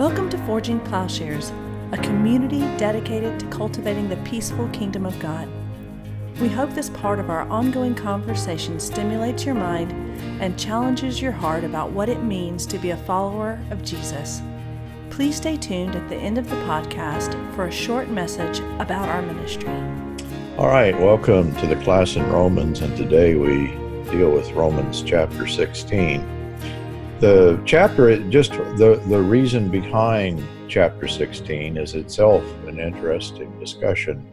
Welcome to Forging Plowshares, a community dedicated to cultivating the peaceful kingdom of God. We hope this part of our ongoing conversation stimulates your mind and challenges your heart about what it means to be a follower of Jesus. Please stay tuned at the end of the podcast for a short message about our ministry. All right, welcome to the class in Romans, and today we deal with Romans chapter 16. The chapter, just the, the reason behind chapter 16 is itself an interesting discussion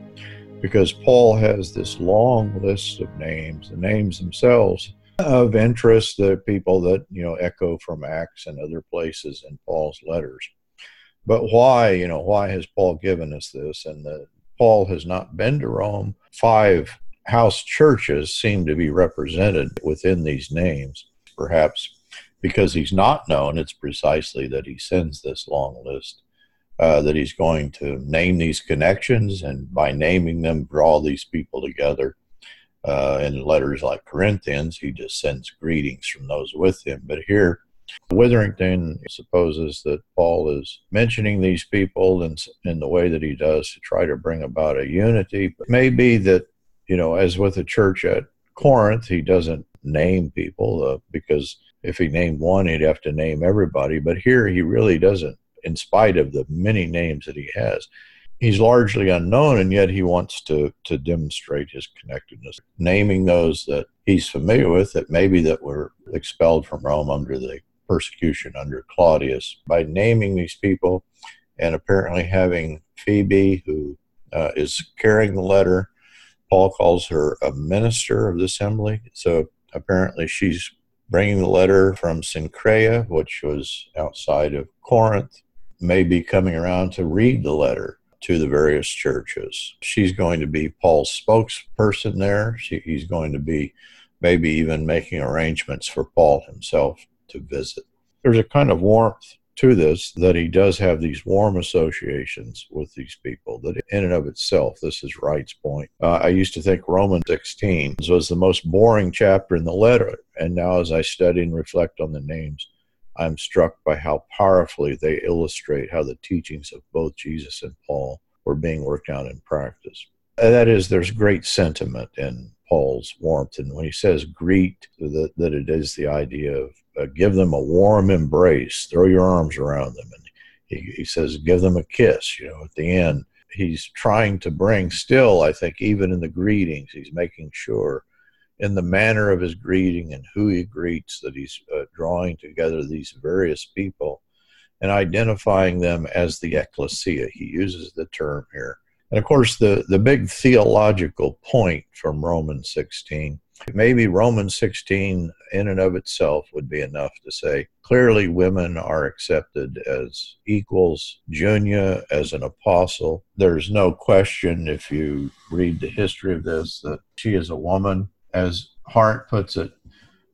because Paul has this long list of names, the names themselves of interest, the people that, you know, echo from Acts and other places in Paul's letters. But why, you know, why has Paul given us this? And the, Paul has not been to Rome. Five house churches seem to be represented within these names. Perhaps because he's not known, it's precisely that he sends this long list. Uh, that he's going to name these connections and by naming them draw these people together uh, in letters like corinthians he just sends greetings from those with him but here witherington supposes that paul is mentioning these people in, in the way that he does to try to bring about a unity but maybe that you know as with the church at corinth he doesn't name people uh, because if he named one he'd have to name everybody but here he really doesn't in spite of the many names that he has. He's largely unknown, and yet he wants to, to demonstrate his connectedness, naming those that he's familiar with that maybe that were expelled from Rome under the persecution under Claudius. By naming these people and apparently having Phoebe, who uh, is carrying the letter, Paul calls her a minister of the assembly. So apparently she's bringing the letter from Cenchrea, which was outside of Corinth, may be coming around to read the letter to the various churches. She's going to be Paul's spokesperson there. She, he's going to be maybe even making arrangements for Paul himself to visit. There's a kind of warmth to this that he does have these warm associations with these people that in and of itself this is wright's point uh, i used to think romans 16 was the most boring chapter in the letter and now as i study and reflect on the names I'm struck by how powerfully they illustrate how the teachings of both Jesus and Paul were being worked out in practice. And that is, there's great sentiment in Paul's warmth. And when he says greet, that, that it is the idea of uh, give them a warm embrace, throw your arms around them. And he, he says, give them a kiss, you know, at the end. He's trying to bring still, I think, even in the greetings, he's making sure in the manner of his greeting and who he greets that he's uh, drawing together these various people and identifying them as the ecclesia. He uses the term here. And of course, the, the big theological point from Romans 16, maybe Romans 16 in and of itself would be enough to say clearly women are accepted as equals. Junia as an apostle. There's no question if you read the history of this that she is a woman as Hart puts it,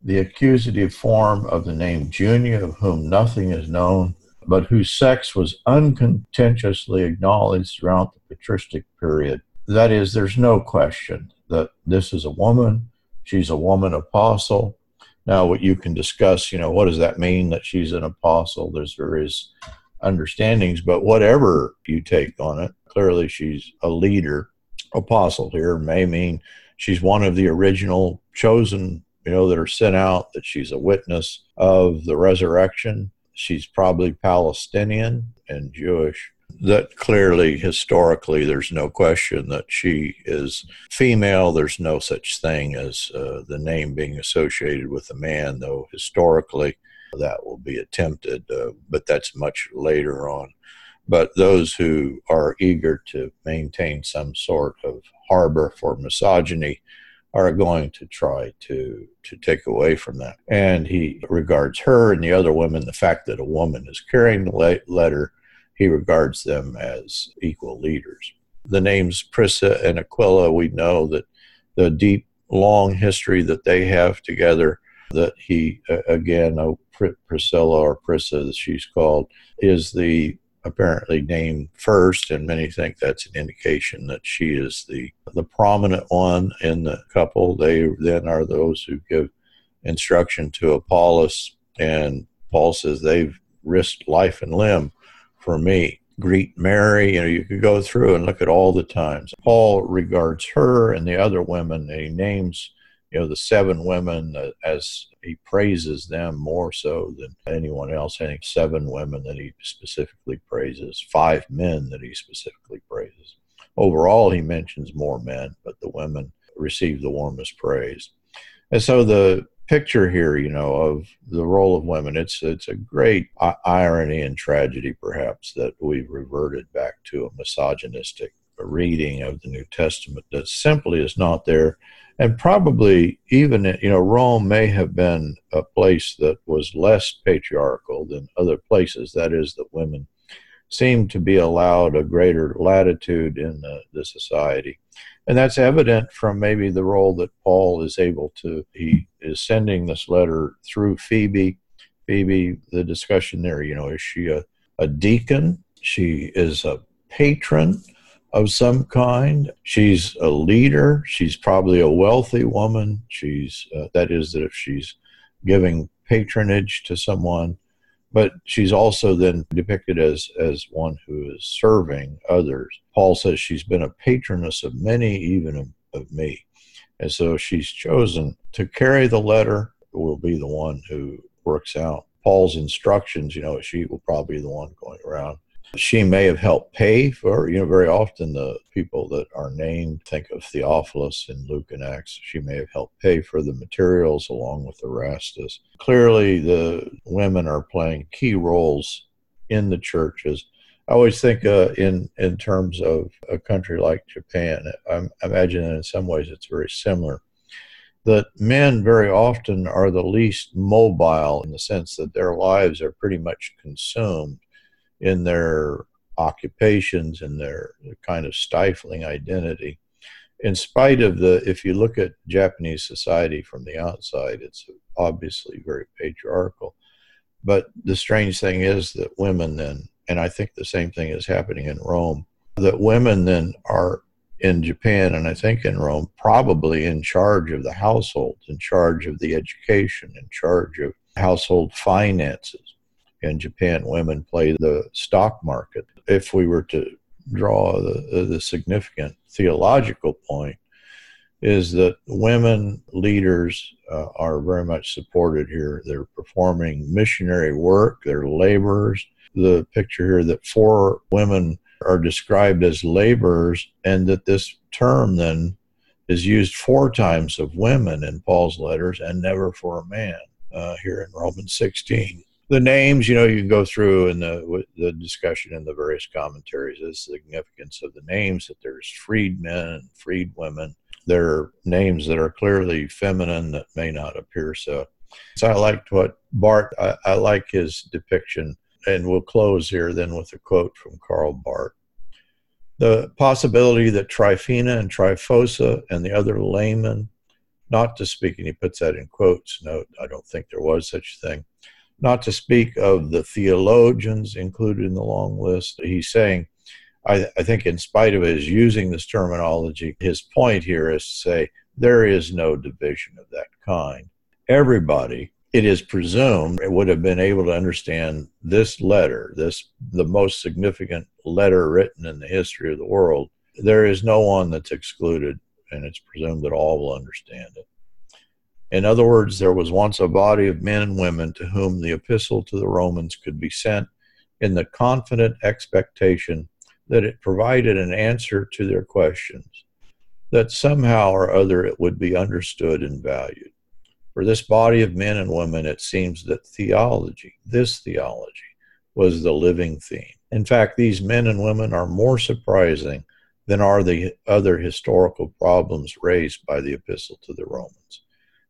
the accusative form of the name Junia, of whom nothing is known, but whose sex was uncontentiously acknowledged throughout the patristic period. That is, there's no question that this is a woman. She's a woman apostle. Now, what you can discuss, you know, what does that mean that she's an apostle? There's various understandings, but whatever you take on it, clearly she's a leader. Apostle here may mean she's one of the original chosen, you know, that are sent out, that she's a witness of the resurrection. She's probably Palestinian and Jewish. That clearly, historically, there's no question that she is female. There's no such thing as uh, the name being associated with a man, though historically that will be attempted, uh, but that's much later on. But those who are eager to maintain some sort of harbor for misogyny are going to try to to take away from that. And he regards her and the other women, the fact that a woman is carrying the letter, he regards them as equal leaders. The names Prisca and Aquila, we know that the deep, long history that they have together, that he, again, oh, Priscilla or Prisca, as she's called, is the apparently named first, and many think that's an indication that she is the the prominent one in the couple. They then are those who give instruction to Apollos, and Paul says they've risked life and limb for me. Greet Mary, you know, you could go through and look at all the times. Paul regards her and the other women, he names, you know, the seven women as he praises them more so than anyone else. I think seven women that he specifically praises, five men that he specifically praises. Overall, he mentions more men, but the women receive the warmest praise. And so the picture here, you know, of the role of women, it's it's a great irony and tragedy, perhaps, that we've reverted back to a misogynistic reading of the New Testament that simply is not there. And probably even, you know, Rome may have been a place that was less patriarchal than other places. That is, that women seemed to be allowed a greater latitude in the, the society. And that's evident from maybe the role that Paul is able to, he is sending this letter through Phoebe. Phoebe, the discussion there, you know, is she a, a deacon? She is a patron of some kind. She's a leader. She's probably a wealthy woman. She's, uh, that is, that if she's giving patronage to someone, but she's also then depicted as as one who is serving others. Paul says she's been a patroness of many, even of, of me. And so she's chosen to carry the letter, will be the one who works out Paul's instructions. You know, she will probably be the one going around she may have helped pay for, you know, very often the people that are named, think of Theophilus in Luke and Acts, she may have helped pay for the materials along with Erastus. clearly, the women are playing key roles in the churches. I always think uh, in in terms of a country like Japan. I, I imagine in some ways it's very similar. That men very often are the least mobile in the sense that their lives are pretty much consumed in their occupations and their kind of stifling identity. In spite of the, if you look at Japanese society from the outside, it's obviously very patriarchal. But the strange thing is that women then, and I think the same thing is happening in Rome, that women then are in Japan and I think in Rome probably in charge of the household, in charge of the education, in charge of household finances in Japan, women play the stock market. If we were to draw the, the significant theological point, is that women leaders uh, are very much supported here. They're performing missionary work, they're laborers. The picture here that four women are described as laborers, and that this term then is used four times of women in Paul's letters and never for a man uh, here in Romans 16 the names, you know, you can go through in the the discussion in the various commentaries the significance of the names that there's freedmen and freedwomen. There are names that are clearly feminine that may not appear so. So I liked what Barth. I, I like his depiction, and we'll close here then with a quote from Karl Barth. The possibility that Tryphena and Tryphosa and the other laymen, not to speak, and he puts that in quotes. Note, I don't think there was such a thing not to speak of the theologians included in the long list. He's saying, I, I, think, in spite of his using this terminology, his point here is to say there is no division of that kind. Everybody, it is presumed, would have been able to understand this letter, this the most significant letter written in the history of the world. There is no one that's excluded, and it's presumed that all will understand it. In other words, there was once a body of men and women to whom the epistle to the Romans could be sent in the confident expectation that it provided an answer to their questions, that somehow or other it would be understood and valued. For this body of men and women, it seems that theology, this theology, was the living theme. In fact, these men and women are more surprising than are the other historical problems raised by the epistle to the Romans.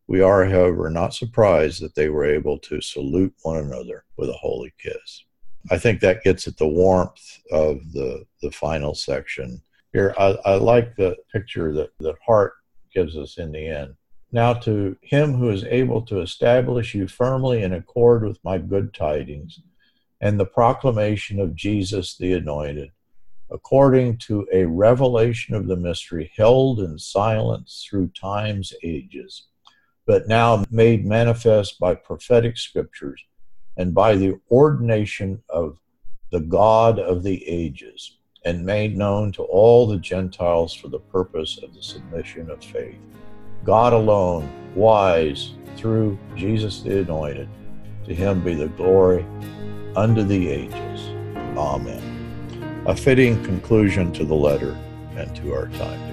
We are, however, not surprised that they were able to salute one another with a holy kiss. I think that gets at the warmth of the, the final section. Here, I, I like the picture that, that Hart gives us in the end. Now, to him who is able to establish you firmly in accord with my good tidings and the proclamation of Jesus the Anointed, according to a revelation of the mystery held in silence through time's ages but now made manifest by prophetic scriptures and by the ordination of the God of the ages, and made known to all the Gentiles for the purpose of the submission of faith. God alone, wise, through Jesus the Anointed, to him be the glory unto the ages. Amen. A fitting conclusion to the letter and to our time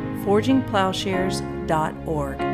forgingplowshares.org.